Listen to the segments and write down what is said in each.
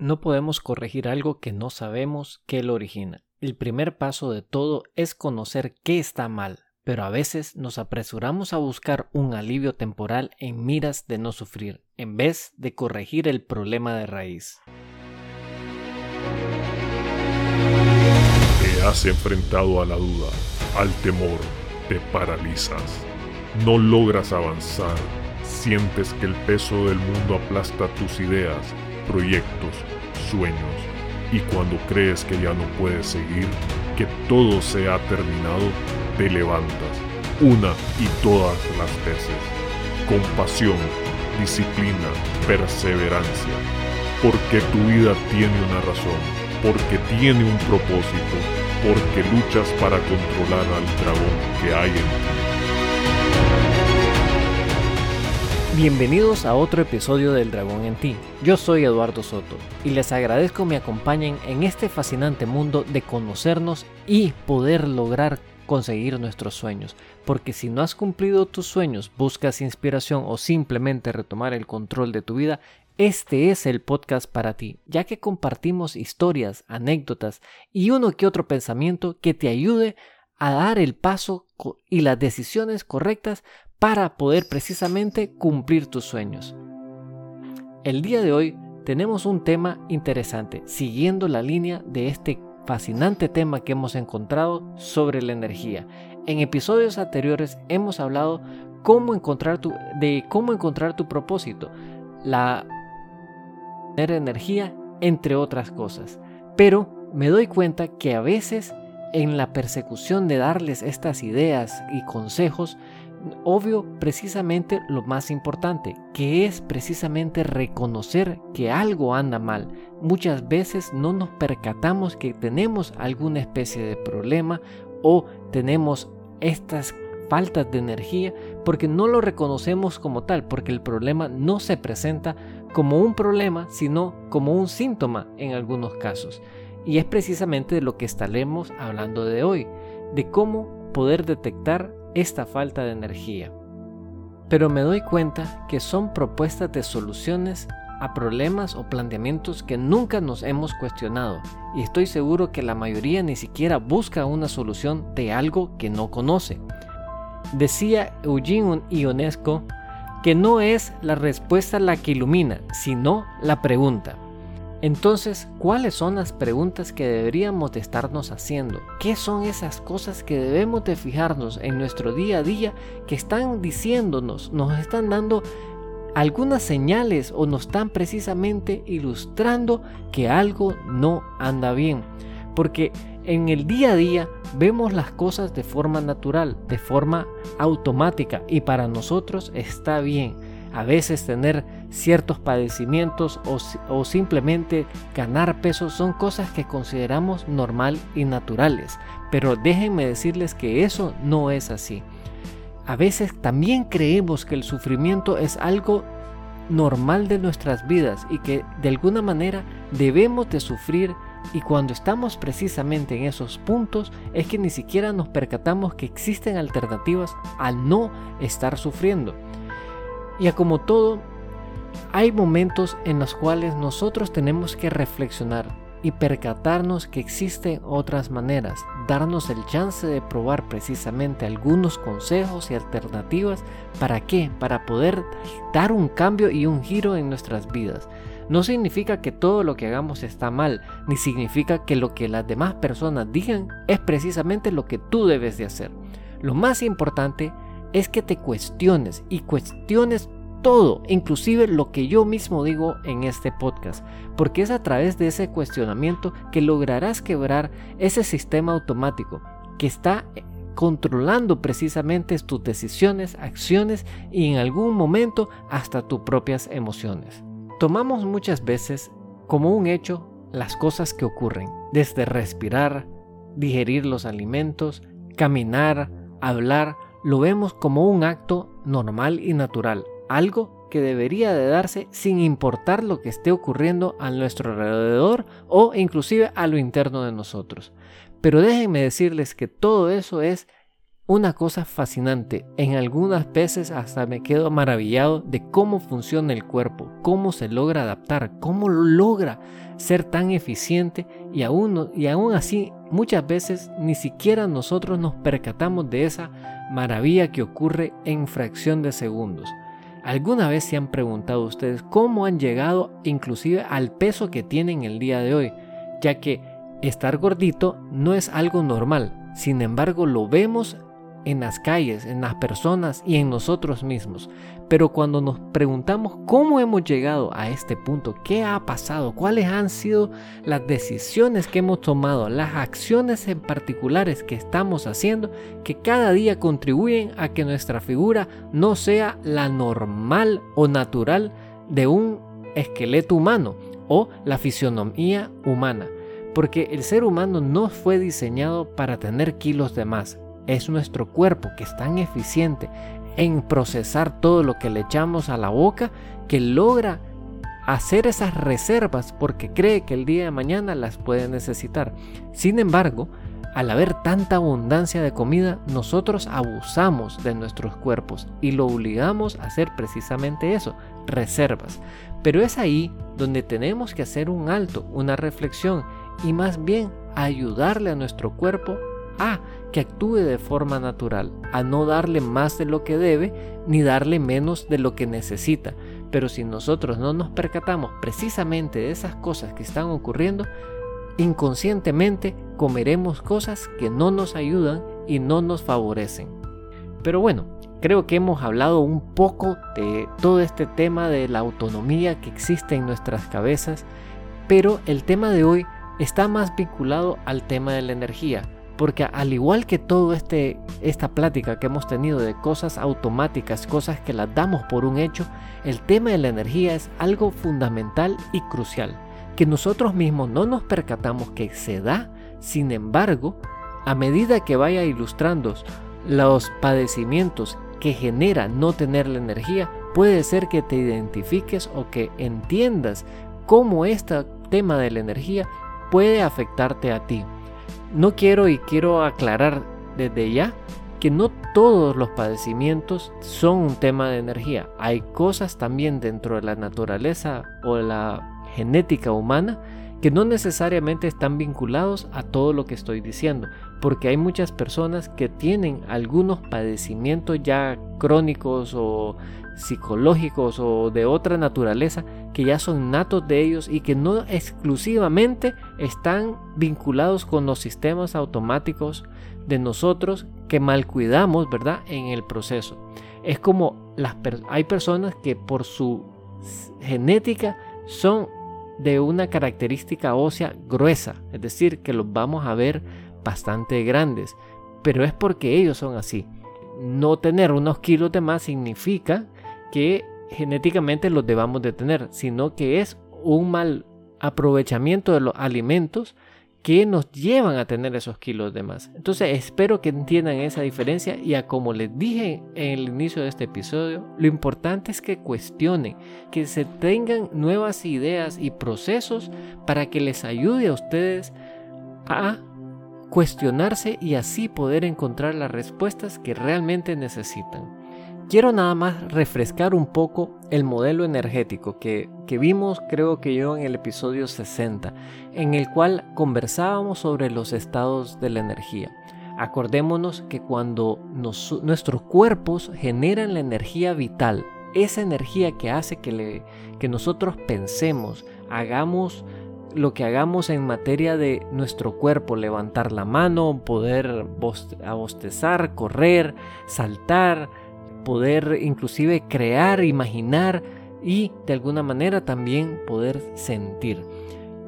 No podemos corregir algo que no sabemos qué lo origina. El primer paso de todo es conocer qué está mal, pero a veces nos apresuramos a buscar un alivio temporal en miras de no sufrir, en vez de corregir el problema de raíz. Te has enfrentado a la duda, al temor, te paralizas, no logras avanzar, sientes que el peso del mundo aplasta tus ideas, proyectos, sueños, y cuando crees que ya no puedes seguir, que todo se ha terminado, te levantas, una y todas las veces, con pasión, disciplina, perseverancia, porque tu vida tiene una razón, porque tiene un propósito, porque luchas para controlar al dragón que hay en ti. Bienvenidos a otro episodio del Dragón en ti. Yo soy Eduardo Soto y les agradezco me acompañen en este fascinante mundo de conocernos y poder lograr conseguir nuestros sueños. Porque si no has cumplido tus sueños, buscas inspiración o simplemente retomar el control de tu vida, este es el podcast para ti, ya que compartimos historias, anécdotas y uno que otro pensamiento que te ayude a dar el paso y las decisiones correctas para poder precisamente cumplir tus sueños. El día de hoy tenemos un tema interesante, siguiendo la línea de este fascinante tema que hemos encontrado sobre la energía. En episodios anteriores hemos hablado de cómo encontrar tu propósito, la energía, entre otras cosas. Pero me doy cuenta que a veces en la persecución de darles estas ideas y consejos, obvio precisamente lo más importante, que es precisamente reconocer que algo anda mal. Muchas veces no nos percatamos que tenemos alguna especie de problema o tenemos estas faltas de energía porque no lo reconocemos como tal, porque el problema no se presenta como un problema, sino como un síntoma en algunos casos. Y es precisamente de lo que estaremos hablando de hoy, de cómo poder detectar esta falta de energía. Pero me doy cuenta que son propuestas de soluciones a problemas o planteamientos que nunca nos hemos cuestionado y estoy seguro que la mayoría ni siquiera busca una solución de algo que no conoce. Decía Eugene Ionesco que no es la respuesta la que ilumina, sino la pregunta. Entonces, ¿cuáles son las preguntas que deberíamos de estarnos haciendo? ¿Qué son esas cosas que debemos de fijarnos en nuestro día a día que están diciéndonos, nos están dando algunas señales o nos están precisamente ilustrando que algo no anda bien? Porque en el día a día vemos las cosas de forma natural, de forma automática y para nosotros está bien a veces tener ciertos padecimientos o, simplemente ganar peso son cosas que consideramos normal y naturales. Pero déjenme decirles que eso no es así. A veces también creemos que el sufrimiento es algo normal de nuestras vidas y que de alguna manera debemos de sufrir y cuando estamos precisamente en esos puntos es que ni siquiera nos percatamos que existen alternativas al no estar sufriendo. Y como todo, hay momentos en los cuales nosotros tenemos que reflexionar y percatarnos que existen otras maneras, darnos el chance de probar precisamente algunos consejos y alternativas. ¿Para qué? Para poder dar un cambio y un giro en nuestras vidas. No significa que todo lo que hagamos está mal, ni significa que lo que las demás personas digan es precisamente lo que tú debes de hacer. Lo más importante es que te cuestiones y cuestiones todo, inclusive lo que yo mismo digo en este podcast, porque es a través de ese cuestionamiento que lograrás quebrar ese sistema automático que está eh, controlando precisamente tus decisiones, acciones y en algún momento hasta tus propias emociones. Tomamos muchas veces como un hecho las cosas que ocurren, desde respirar, digerir los alimentos, caminar, hablar, lo vemos como un acto normal y natural, algo que debería de darse sin importar lo que esté ocurriendo a nuestro alrededor o inclusive a lo interno de nosotros. Pero déjenme decirles que todo eso es una cosa fascinante. En algunas veces hasta me quedo maravillado de cómo funciona el cuerpo, cómo se logra adaptar, cómo logra ser tan eficiente y aún, y aún así muchas veces ni siquiera nosotros nos percatamos de esa maravilla que ocurre en fracción de segundos. ¿Alguna vez se han preguntado ustedes cómo han llegado inclusive al peso que tienen el día de hoy? Ya que estar gordito no es algo normal, sin embargo lo vemos en las calles, en las personas y en nosotros mismos. Pero cuando nos preguntamos cómo hemos llegado a este punto, qué ha pasado, cuáles han sido las decisiones que hemos tomado, las acciones en particulares que estamos haciendo, que cada día contribuyen a que nuestra figura no sea la normal o natural de un esqueleto humano o la fisionomía humana. Porque el ser humano no fue diseñado para tener kilos de más es nuestro cuerpo que es tan eficiente en procesar todo lo que le echamos a la boca que logra hacer esas reservas porque cree que el día de mañana las puede necesitar. Sin embargo, al haber tanta abundancia de comida, nosotros abusamos de nuestros cuerpos y lo obligamos a hacer precisamente eso, reservas. Pero es ahí donde tenemos que hacer un alto, una reflexión y más bien ayudarle a nuestro cuerpo que actúe de forma natural, a no darle más de lo que debe ni darle menos de lo que necesita. Pero si nosotros no nos percatamos precisamente de esas cosas que están ocurriendo, inconscientemente comeremos cosas que no nos ayudan y no nos favorecen. Pero bueno, creo que hemos hablado un poco de todo este tema de la autonomía que existe en nuestras cabezas, pero el tema de hoy está más vinculado al tema de la energía porque al igual que todo este esta plática que hemos tenido de cosas automáticas, cosas que las damos por un hecho, el tema de la energía es algo fundamental y crucial, que nosotros mismos no nos percatamos que se da, sin embargo, a medida que vaya ilustrando los padecimientos que genera no tener la energía, puede ser que te identifiques o que entiendas cómo este tema de la energía puede afectarte a ti. No quiero y quiero aclarar desde ya que no todos los padecimientos son un tema de energía. Hay cosas también dentro de la naturaleza o la genética humana que no necesariamente están vinculados a todo lo que estoy diciendo, porque hay muchas personas que tienen algunos padecimientos ya crónicos o psicológicos o de otra naturaleza que ya son natos de ellos y que no exclusivamente están vinculados con los sistemas automáticos de nosotros que mal cuidamos, ¿verdad? En el proceso. Es como las hay personas que por su genética son de una característica ósea gruesa, es decir, que los vamos a ver bastante grandes, pero es porque ellos son así. No tener unos kilos de más significa que genéticamente los debamos de tener, sino que es un mal aprovechamiento de los alimentos que nos llevan a tener esos kilos de más. Entonces espero que entiendan esa diferencia y a como les dije en el inicio de este episodio, lo importante es que cuestionen, que se tengan nuevas ideas y procesos para que les ayude a ustedes a cuestionarse y así poder encontrar las respuestas que realmente necesitan. Quiero nada más refrescar un poco el modelo energético que, vimos creo que yo en el episodio 60, en el cual conversábamos sobre los estados de la energía. Acordémonos que cuando nuestros cuerpos generan la energía vital, esa energía que hace que, que nosotros pensemos, hagamos lo que hagamos en materia de nuestro cuerpo, levantar la mano, poder bostezar, correr, saltar, poder inclusive crear, imaginar y de alguna manera también poder sentir.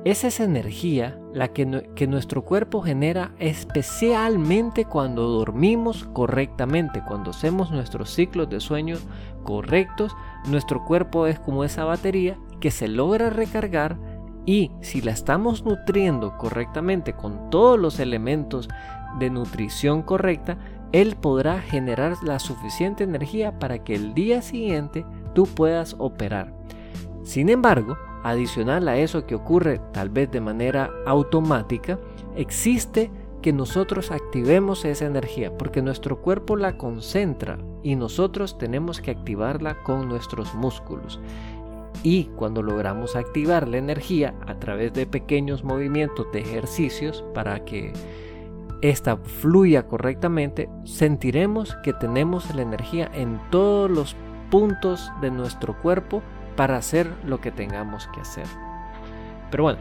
Es esa energía la que, que, nuestro cuerpo genera especialmente cuando dormimos correctamente, cuando hacemos nuestros ciclos de sueño correctos, nuestro cuerpo es como esa batería que se logra recargar y si la estamos nutriendo correctamente con todos los elementos de nutrición correcta, él podrá generar la suficiente energía para que el día siguiente tú puedas operar. Sin embargo, adicional a eso que ocurre tal vez de manera automática, existe que nosotros activemos esa energía, porque nuestro cuerpo la concentra y nosotros tenemos que activarla con nuestros músculos. Y cuando logramos activar la energía a través de pequeños movimientos de ejercicios para que esta fluya correctamente, sentiremos que tenemos la energía en todos los puntos de nuestro cuerpo para hacer lo que tengamos que hacer. Pero bueno,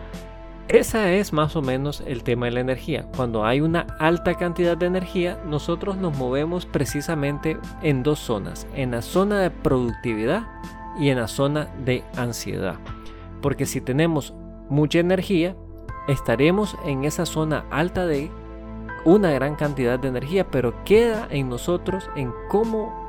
ese es más o menos el tema de la energía. Cuando hay una alta cantidad de energía, nosotros nos movemos precisamente en dos zonas, en la zona de productividad y en la zona de ansiedad. Porque si tenemos mucha energía, estaremos en esa zona alta de una gran cantidad de energía, pero queda en nosotros en cómo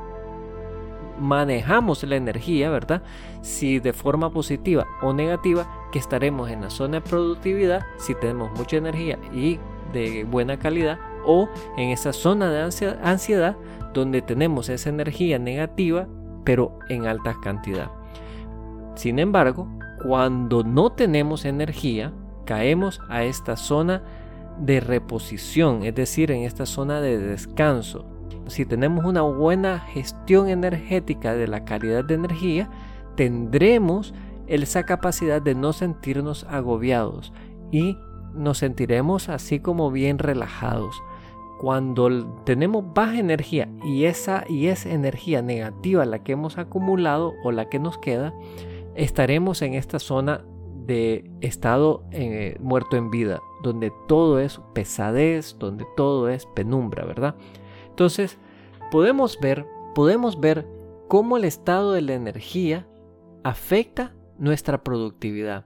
manejamos la energía, ¿verdad? Si de forma positiva o negativa, que estaremos en la zona de productividad, si tenemos mucha energía y de buena calidad, o en esa zona de ansiedad, donde tenemos esa energía negativa, pero en alta cantidad. Sin embargo, cuando no tenemos energía, caemos a esta zona de reposición, es decir, en esta zona de descanso. Si tenemos una buena gestión energética de la calidad de energía, tendremos esa capacidad de no sentirnos agobiados y nos sentiremos así como bien relajados. Cuando tenemos baja energía y esa y es energía negativa la que hemos acumulado o la que nos queda, estaremos en esta zona de estado eh, muerto en vida, donde todo es pesadez, donde todo es penumbra, ¿verdad? Entonces, podemos ver, podemos ver cómo el estado de la energía afecta nuestra productividad.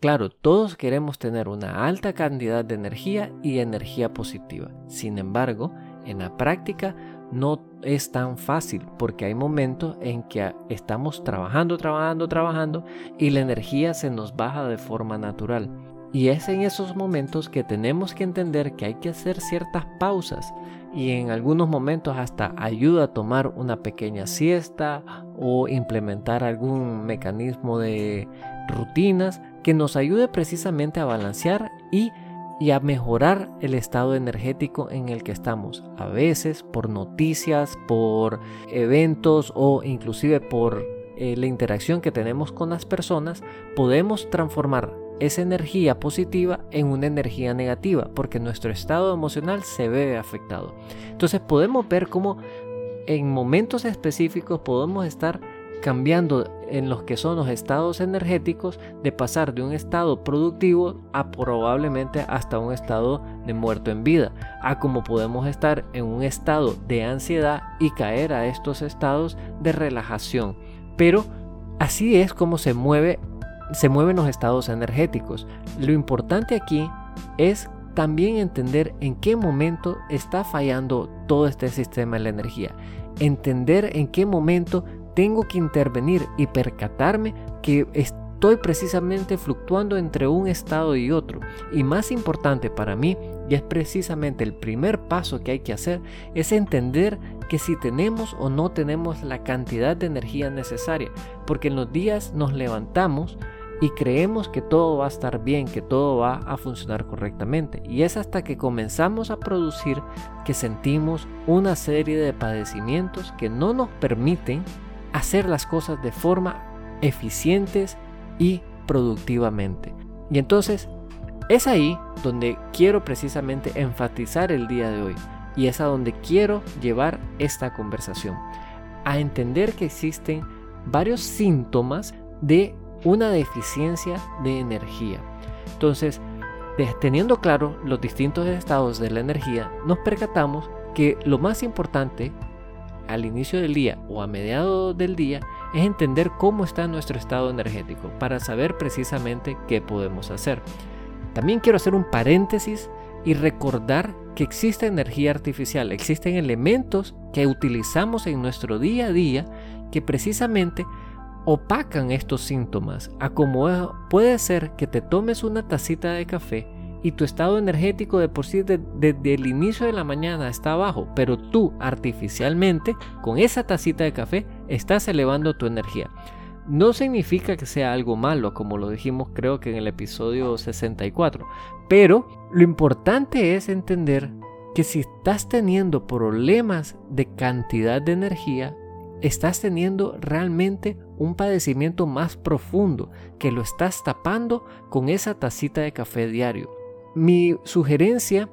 Claro, todos queremos tener una alta cantidad de energía y energía positiva. Sin embargo, en la práctica no es tan fácil porque hay momentos en que estamos trabajando, trabajando, trabajando y la energía se nos baja de forma natural. Y es en esos momentos que tenemos que entender que hay que hacer ciertas pausas y en algunos momentos hasta ayuda a tomar una pequeña siesta o implementar algún mecanismo de rutinas que nos ayude precisamente a balancear y a mejorar el estado energético en el que estamos. A veces por noticias, por eventos o inclusive por eh, la interacción que tenemos con las personas, podemos transformar esa energía positiva en una energía negativa porque nuestro estado emocional se ve afectado. Entonces podemos ver cómo en momentos específicos podemos estar cambiando en los que son los estados energéticos de pasar de un estado productivo a probablemente hasta un estado de muerto en vida, a como podemos estar en un estado de ansiedad y caer a estos estados de relajación. Pero así es como se mueve se mueven los estados energéticos. Lo importante aquí es también entender en qué momento está fallando todo este sistema de la energía. Entender en qué momento tengo que intervenir y percatarme que estoy precisamente fluctuando entre un estado y otro. Y más importante para mí, y es precisamente el primer paso que hay que hacer, es entender que si tenemos o no tenemos la cantidad de energía necesaria. Porque en los días nos levantamos y creemos que todo va a estar bien, que todo va a funcionar correctamente. Y es hasta que comenzamos a producir que sentimos una serie de padecimientos que no nos permiten hacer las cosas de forma eficientes y productivamente. Y entonces es ahí donde quiero precisamente enfatizar el día de hoy y es a donde quiero llevar esta conversación. A entender que existen varios síntomas de una deficiencia de energía. Entonces, teniendo claro los distintos estados de la energía, nos percatamos que lo más importante al inicio del día o a mediados del día es entender cómo está nuestro estado energético para saber precisamente qué podemos hacer. También quiero hacer un paréntesis y recordar que existe energía artificial, existen elementos que utilizamos en nuestro día a día que precisamente opacan estos síntomas, a como puede ser que te tomes una tacita de café y tu estado energético de por sí desde el inicio de la mañana está bajo, pero tú artificialmente con esa tacita de café estás elevando tu energía. No significa que sea algo malo, como lo dijimos creo que en el episodio 64, pero lo importante es entender que si estás teniendo problemas de cantidad de energía, estás teniendo realmente un padecimiento más profundo que lo estás tapando con esa tacita de café diario. Mi sugerencia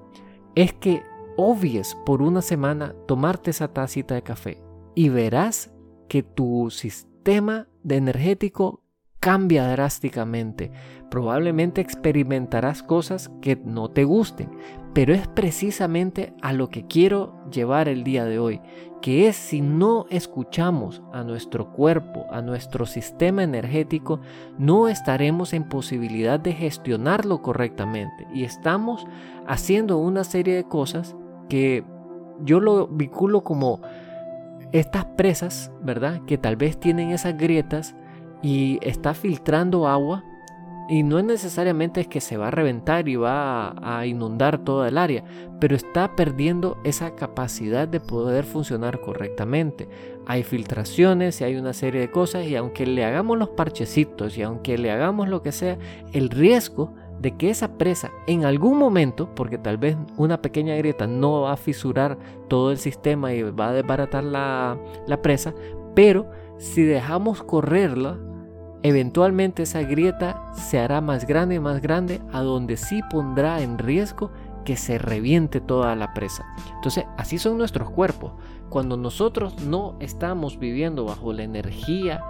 es que obvies por una semana tomarte esa tacita de café y verás que tu sistema de energético cambia drásticamente. Probablemente experimentarás cosas que no te gusten, pero es precisamente a lo que quiero llevar el día de hoy, que es si no escuchamos a nuestro cuerpo, a nuestro sistema energético, no estaremos en posibilidad de gestionarlo correctamente y estamos haciendo una serie de cosas que yo lo vinculo como estas presas, ¿verdad? Que tal vez tienen esas grietas y está filtrando agua y no es necesariamente es que se va a reventar y va a, inundar toda el área, pero está perdiendo esa capacidad de poder funcionar correctamente. Hay filtraciones y hay una serie de cosas y aunque le hagamos los parchecitos y aunque le hagamos lo que sea, el riesgo de que esa presa en algún momento, porque tal vez una pequeña grieta no va a fisurar todo el sistema y va a desbaratar la, la presa, pero si dejamos correrla, eventualmente esa grieta se hará más grande y más grande, a donde sí pondrá en riesgo que se reviente toda la presa. Entonces, así son nuestros cuerpos. Cuando nosotros no estamos viviendo bajo la energía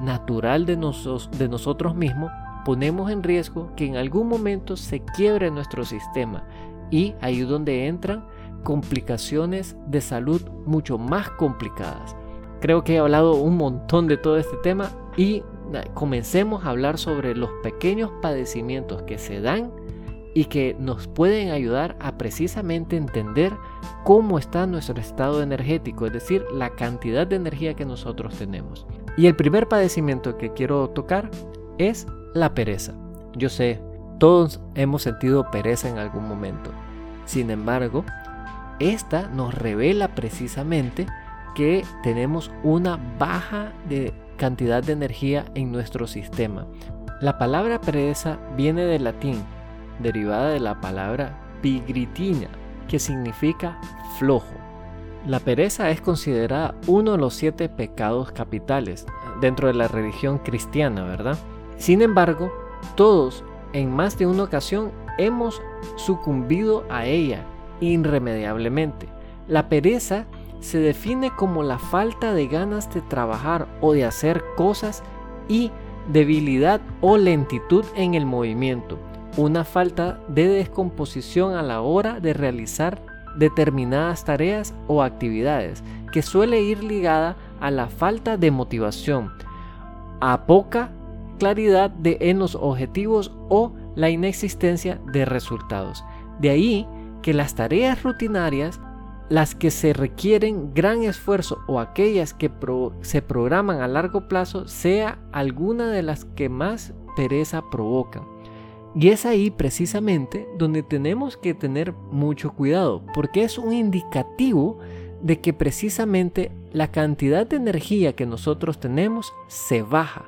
natural de, de nosotros mismos, ponemos en riesgo que en algún momento se quiebre nuestro sistema y ahí es donde entran complicaciones de salud mucho más complicadas. Creo que he hablado un montón de todo este tema y comencemos a hablar sobre los pequeños padecimientos que se dan y que nos pueden ayudar a precisamente entender cómo está nuestro estado energético, es decir, la cantidad de energía que nosotros tenemos. Y el primer padecimiento que quiero tocar es la pereza. Yo sé, todos hemos sentido pereza en algún momento. Sin embargo, esta nos revela precisamente que tenemos una baja de cantidad de energía en nuestro sistema. La palabra pereza viene del latín, derivada de la palabra pigritina, que significa flojo. La pereza es considerada uno de los siete pecados capitales dentro de la religión cristiana, ¿verdad? Sin embargo, todos en más de una ocasión hemos sucumbido a ella irremediablemente. La pereza se define como la falta de ganas de trabajar o de hacer cosas y debilidad o lentitud en el movimiento, una falta de descomposición a la hora de realizar determinadas tareas o actividades, que suele ir ligada a la falta de motivación, a poca claridad de, en los objetivos o la inexistencia de resultados. De ahí que las tareas rutinarias las que se requieren gran esfuerzo o aquellas que se programan a largo plazo sea alguna de las que más pereza provocan. Y es ahí precisamente donde tenemos que tener mucho cuidado, porque es un indicativo de que precisamente la cantidad de energía que nosotros tenemos se baja.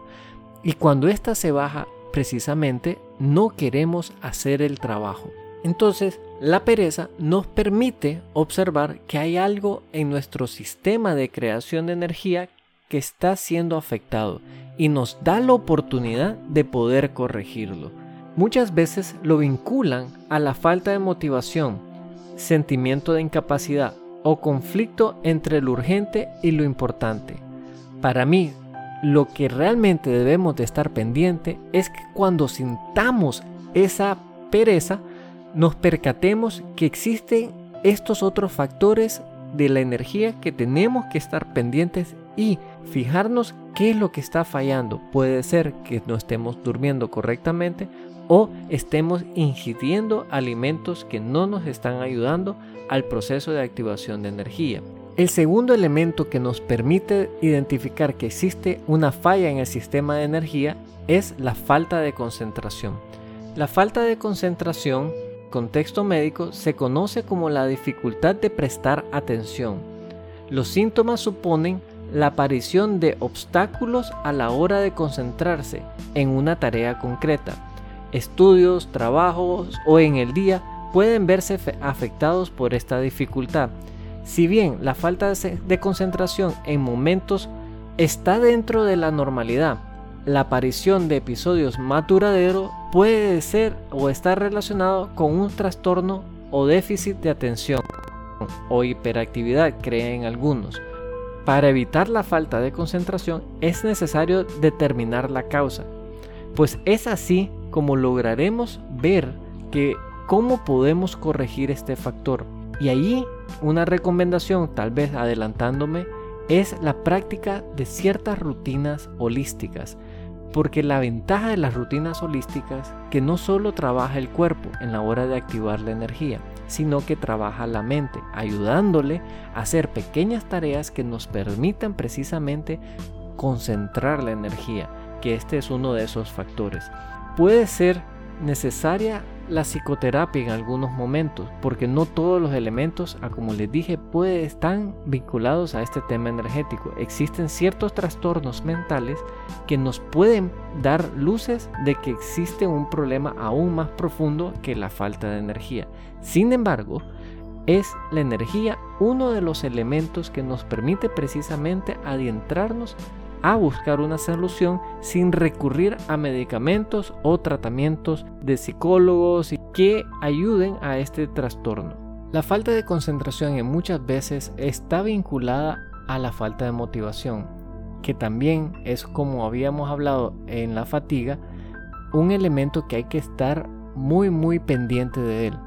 Y cuando ésta se baja, precisamente no queremos hacer el trabajo. Entonces, la pereza nos permite observar que hay algo en nuestro sistema de creación de energía que está siendo afectado y nos da la oportunidad de poder corregirlo. Muchas veces lo vinculan a la falta de motivación, sentimiento de incapacidad o conflicto entre lo urgente y lo importante. Para mí, lo que realmente debemos de estar pendiente es que cuando sintamos esa pereza, nos percatemos que existen estos otros factores de la energía que tenemos que estar pendientes y fijarnos qué es lo que está fallando. Puede ser que no estemos durmiendo correctamente o estemos ingiriendo alimentos que no nos están ayudando al proceso de activación de energía. El segundo elemento que nos permite identificar que existe una falla en el sistema de energía es la falta de concentración. La falta de concentración contexto médico se conoce como la dificultad de prestar atención. Los síntomas suponen la aparición de obstáculos a la hora de concentrarse en una tarea concreta. Estudios, trabajos o en el día pueden verse afectados por esta dificultad. Si bien la falta de concentración en momentos está dentro de la normalidad, la aparición de episodios más duraderos puede ser o estar relacionado con un trastorno o déficit de atención o hiperactividad, creen algunos. Para evitar la falta de concentración es necesario determinar la causa, pues es así como lograremos ver que cómo podemos corregir este factor. Y ahí una recomendación, tal vez adelantándome, es la práctica de ciertas rutinas holísticas. Porque la ventaja de las rutinas holísticas que no solo trabaja el cuerpo en la hora de activar la energía, sino que trabaja la mente, ayudándole a hacer pequeñas tareas que nos permitan precisamente concentrar la energía, que este es uno de esos factores. Puede ser necesaria la psicoterapia en algunos momentos, porque no todos los elementos, como les dije, pueden estar vinculados a este tema energético. Existen ciertos trastornos mentales que nos pueden dar luces de que existe un problema aún más profundo que la falta de energía. Sin embargo, es la energía uno de los elementos que nos permite precisamente adentrarnos a buscar una solución sin recurrir a medicamentos o tratamientos de psicólogos que ayuden a este trastorno. La falta de concentración en muchas veces está vinculada a la falta de motivación, que también es como habíamos hablado en la fatiga, un elemento que hay que estar muy muy pendiente de él,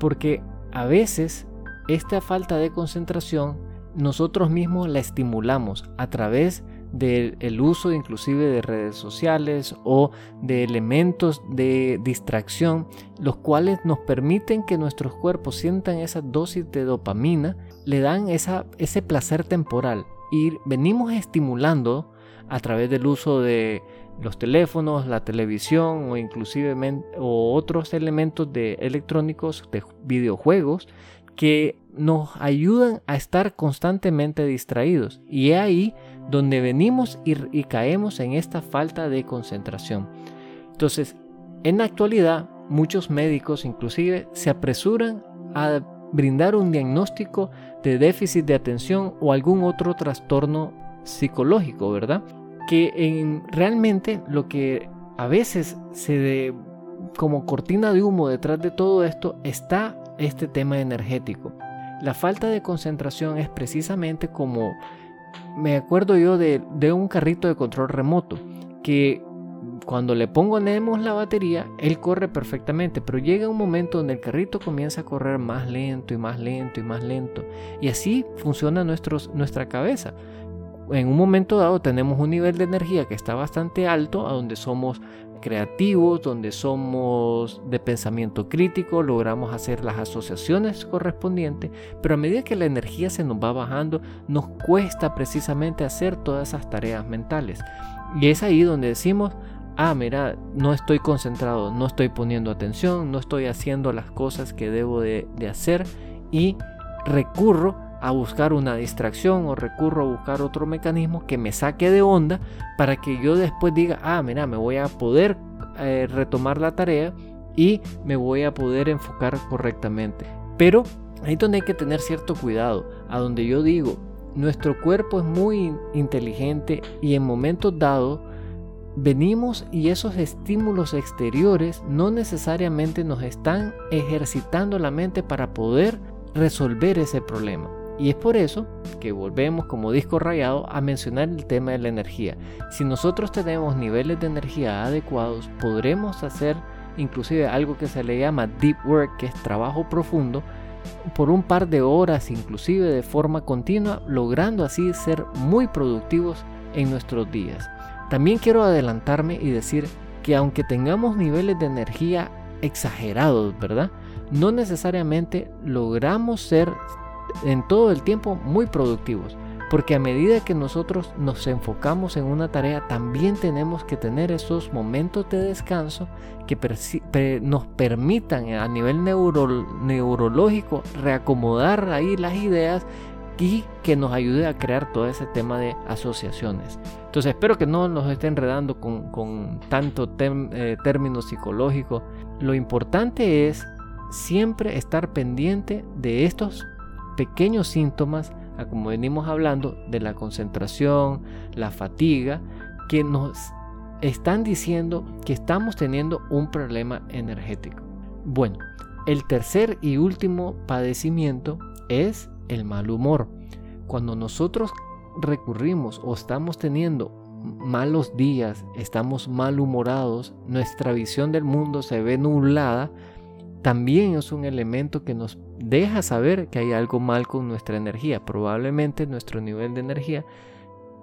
porque a veces esta falta de concentración nosotros mismos la estimulamos a través de del uso inclusive de redes sociales o de elementos de distracción, los cuales nos permiten que nuestros cuerpos sientan esa dosis de dopamina, le dan esa, ese placer temporal. Y venimos estimulando a través del uso de los teléfonos, la televisión o inclusive o otros elementos de electrónicos de videojuegos que nos ayudan a estar constantemente distraídos. Y ahí donde venimos y, caemos en esta falta de concentración. Entonces, en la actualidad, muchos médicos inclusive se apresuran a brindar un diagnóstico de déficit de atención o algún otro trastorno psicológico, ¿verdad? Que en, realmente lo que a veces se de, como cortina de humo detrás de todo esto está este tema energético. La falta de concentración es precisamente como me acuerdo yo de, un carrito de control remoto que cuando le ponemos la batería, él corre perfectamente, pero llega un momento donde el carrito comienza a correr más lento y más lento y más lento. Y así funciona nuestra cabeza. En un momento dado tenemos un nivel de energía que está bastante alto, a donde somos creativos, donde somos de pensamiento crítico, logramos hacer las asociaciones correspondientes, pero a medida que la energía se nos va bajando, nos cuesta precisamente hacer todas esas tareas mentales. Y es ahí donde decimos, ah, mira, no estoy concentrado, no estoy poniendo atención, no estoy haciendo las cosas que debo de, hacer y recurro a buscar una distracción o recurro a buscar otro mecanismo que me saque de onda para que yo después diga, ah, mira, me voy a poder eh, retomar la tarea y me voy a poder enfocar correctamente. Pero ahí donde hay que tener cierto cuidado, a donde yo digo, nuestro cuerpo es muy inteligente y en momentos dados venimos y esos estímulos exteriores no necesariamente nos están ejercitando la mente para poder resolver ese problema. Y es por eso que volvemos como disco rayado a mencionar el tema de la energía. Si nosotros tenemos niveles de energía adecuados, podremos hacer inclusive algo que se le llama deep work, que es trabajo profundo, por un par de horas, inclusive de forma continua, logrando así ser muy productivos en nuestros días. También quiero adelantarme y decir que aunque tengamos niveles de energía exagerados, ¿verdad? No necesariamente logramos ser en todo el tiempo muy productivos. Porque a medida que nosotros nos enfocamos en una tarea, también tenemos que tener esos momentos de descanso que nos permitan a nivel neurológico reacomodar ahí las ideas y que nos ayude a crear todo ese tema de asociaciones. Entonces espero que no nos esté enredando con, tanto eh, término psicológico. Lo importante es siempre estar pendiente de estos pequeños síntomas, como venimos hablando, de la concentración, la fatiga, que nos están diciendo que estamos teniendo un problema energético. Bueno, el tercer y último padecimiento es el mal humor. Cuando nosotros recurrimos o estamos teniendo malos días, estamos malhumorados, nuestra visión del mundo se ve nublada, también es un elemento que nos deja saber que hay algo mal con nuestra energía. Probablemente nuestro nivel de energía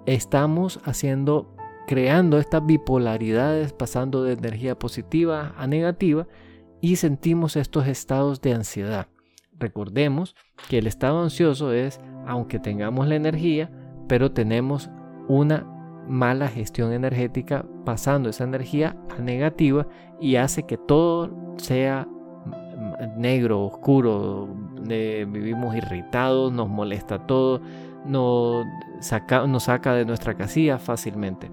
estamos haciendo, creando estas bipolaridades, pasando de energía positiva a negativa y sentimos estos estados de ansiedad. Recordemos que el estado ansioso es, aunque tengamos la energía, pero tenemos una mala gestión energética pasando esa energía a negativa y hace que todo sea negro, oscuro, vivimos irritados, nos molesta todo, nos saca, nos saca de nuestra casilla fácilmente.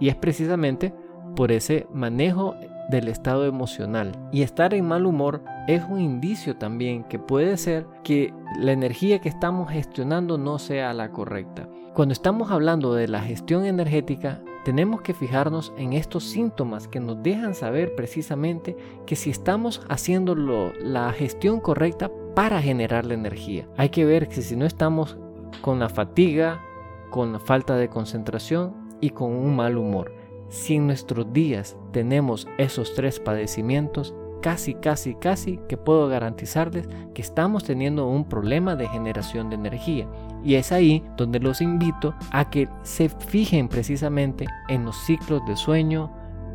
Y es precisamente por ese manejo del estado emocional. Y estar en mal humor es un indicio también que puede ser que la energía que estamos gestionando no sea la correcta. Cuando estamos hablando de la gestión energética, tenemos que fijarnos en estos síntomas que nos dejan saber precisamente que si estamos haciendo la gestión correcta para generar la energía. Hay que ver que si no estamos con la fatiga, con la falta de concentración y con un mal humor. Si en nuestros días tenemos esos tres padecimientos, casi, casi, casi que puedo garantizarles que estamos teniendo un problema de generación de energía. Y es ahí donde los invito a que se fijen precisamente en los ciclos de sueño,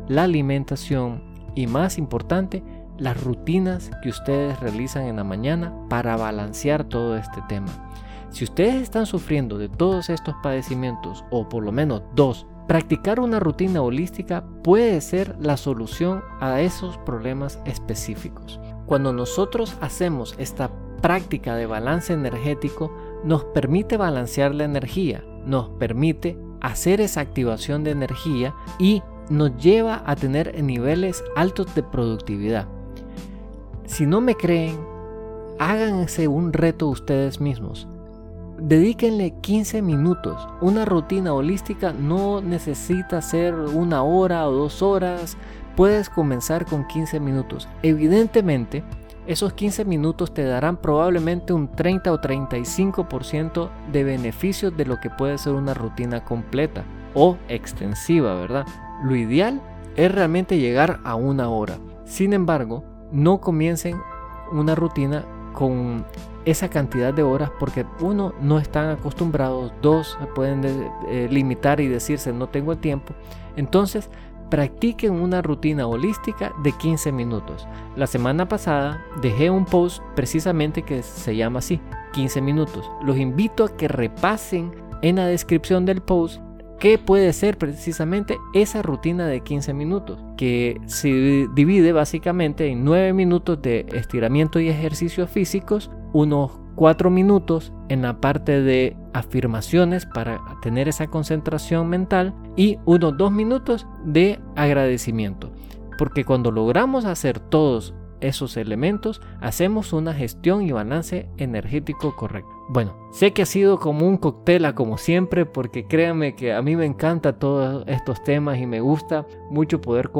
la alimentación y más importante, las rutinas que ustedes realizan en la mañana para balancear todo este tema. Si ustedes están sufriendo de todos estos padecimientos o por lo menos dos Practicar una rutina holística puede ser la solución a esos problemas específicos. Cuando nosotros hacemos esta práctica de balance energético, nos permite balancear la energía, nos permite hacer esa activación de energía y nos lleva a tener niveles altos de productividad. Si no me creen, háganse un reto ustedes mismos. Dedíquenle 15 minutos. Una rutina holística no necesita ser una hora o dos horas. Puedes comenzar con 15 minutos. Evidentemente, esos 15 minutos te darán probablemente un 30 o 35% de beneficios de lo que puede ser una rutina completa o extensiva, ¿verdad? Lo ideal es realmente llegar a una hora. Sin embargo, no comiencen una rutina con esa cantidad de horas porque uno no están acostumbrados, dos pueden eh, limitar y decirse no tengo el tiempo. Entonces, practiquen una rutina holística de 15 minutos. La semana pasada dejé un post precisamente que se llama así, 15 minutos. Los invito a que repasen en la descripción del post qué puede ser precisamente esa rutina de 15 minutos, que se divide básicamente en 9 minutos de estiramiento y ejercicios físicos, unos 4 minutos en la parte de afirmaciones para tener esa concentración mental y unos 2 minutos de agradecimiento. Porque cuando logramos hacer todos esos elementos, hacemos una gestión y balance energético correcto. Bueno, sé que ha sido como un cóctel como siempre, porque créanme que a mí me encanta todos estos temas y me gusta mucho poder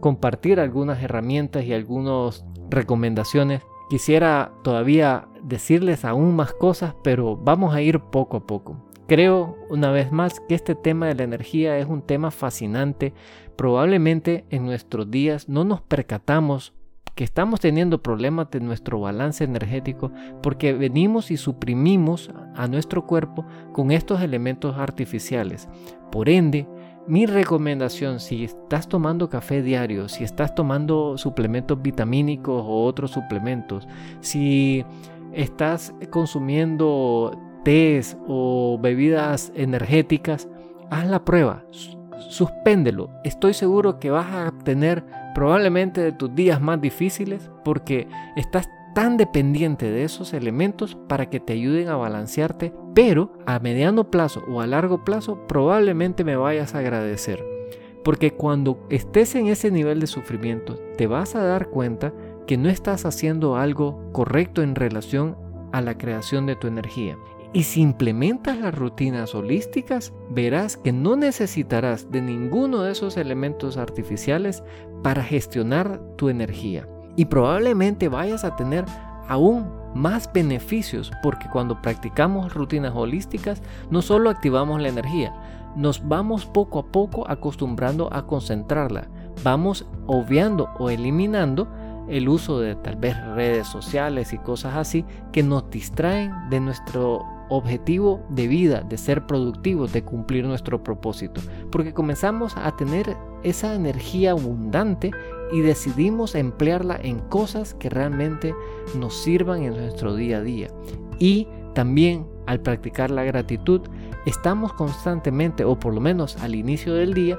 compartir algunas herramientas y algunas recomendaciones. Quisiera todavía decirles aún más cosas, pero vamos a ir poco a poco. Creo una vez más que este tema de la energía es un tema fascinante. Probablemente en nuestros días no nos percatamos que estamos teniendo problemas de nuestro balance energético porque venimos y suprimimos a nuestro cuerpo con estos elementos artificiales. Por ende, mi recomendación, si estás tomando café diario, si estás tomando suplementos vitamínicos o otros suplementos, si estás consumiendo tés o bebidas energéticas, haz la prueba, suspéndelo. Estoy seguro que vas a tener probablemente de tus días más difíciles porque estás tan dependiente de esos elementos para que te ayuden a balancearte, pero a mediano plazo o a largo plazo probablemente me vayas a agradecer. Porque cuando estés en ese nivel de sufrimiento, te vas a dar cuenta que no estás haciendo algo correcto en relación a la creación de tu energía. Y si implementas las rutinas holísticas, verás que no necesitarás de ninguno de esos elementos artificiales para gestionar tu energía. Y probablemente vayas a tener aún más beneficios porque cuando practicamos rutinas holísticas no solo activamos la energía, nos vamos poco a poco acostumbrando a concentrarla. Vamos obviando o eliminando el uso de tal vez redes sociales y cosas así que nos distraen de nuestro objetivo de vida, de ser productivos, de cumplir nuestro propósito. Porque comenzamos a tener esa energía abundante y decidimos emplearla en cosas que realmente nos sirvan en nuestro día a día. Y también al practicar la gratitud, estamos constantemente, o por lo menos al inicio del día,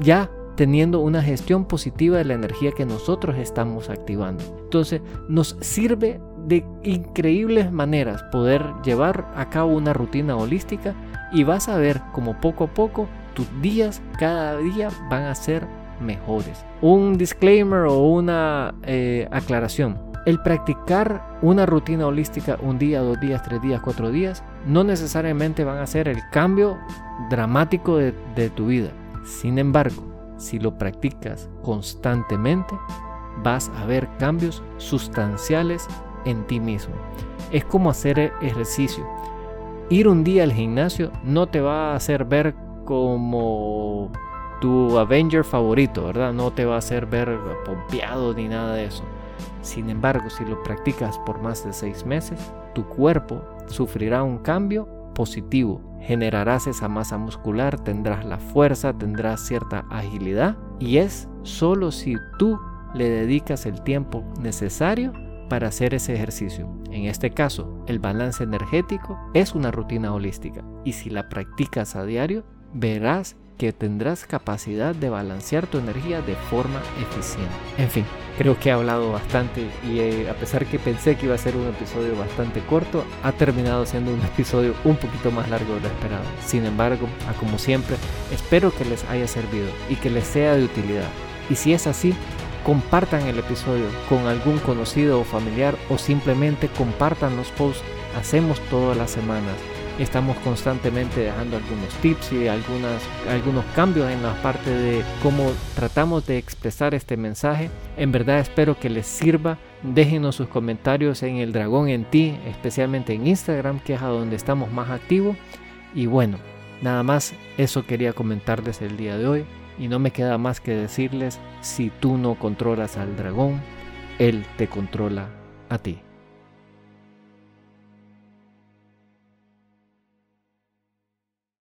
ya teniendo una gestión positiva de la energía que nosotros estamos activando. Entonces nos sirve de increíbles maneras poder llevar a cabo una rutina holística y vas a ver como poco a poco tus días cada día van a ser mejores. Un disclaimer o una eh, aclaración. El practicar una rutina holística un día, dos días, tres días, cuatro días, no necesariamente van a ser el cambio dramático de, de tu vida. Sin embargo, si lo practicas constantemente, vas a ver cambios sustanciales en ti mismo. Es como hacer e-, ejercicio. Ir un día al gimnasio no te va a hacer ver como tu Avenger favorito, ¿verdad? No te va a hacer ver pompeado ni nada de eso. Sin embargo, si lo practicas por más de seis meses, tu cuerpo sufrirá un cambio positivo. Generarás esa masa muscular, tendrás la fuerza, tendrás cierta agilidad y es solo si tú le dedicas el tiempo necesario para hacer ese ejercicio. En este caso, el balance energético es una rutina holística y si la practicas a diario, verás que tendrás capacidad de balancear tu energía de forma eficiente. En fin, creo que he hablado bastante y eh, a pesar que pensé que iba a ser un episodio bastante corto, ha terminado siendo un episodio un poquito más largo de lo esperado. Sin embargo, como siempre, espero que les haya servido y que les sea de utilidad. Y si es así, compartan el episodio con algún conocido o familiar o simplemente compartan los posts. Hacemos todas las semanas. Estamos constantemente dejando algunos tips y algunas, algunos cambios en la parte de cómo tratamos de expresar este mensaje. En verdad espero que les sirva. Déjenos sus comentarios en el dragón en ti, especialmente en Instagram, que es a donde estamos más activos. Y bueno, nada más eso quería comentarles el día de hoy. Y no me queda más que decirles, si tú no controlas al dragón, él te controla a ti.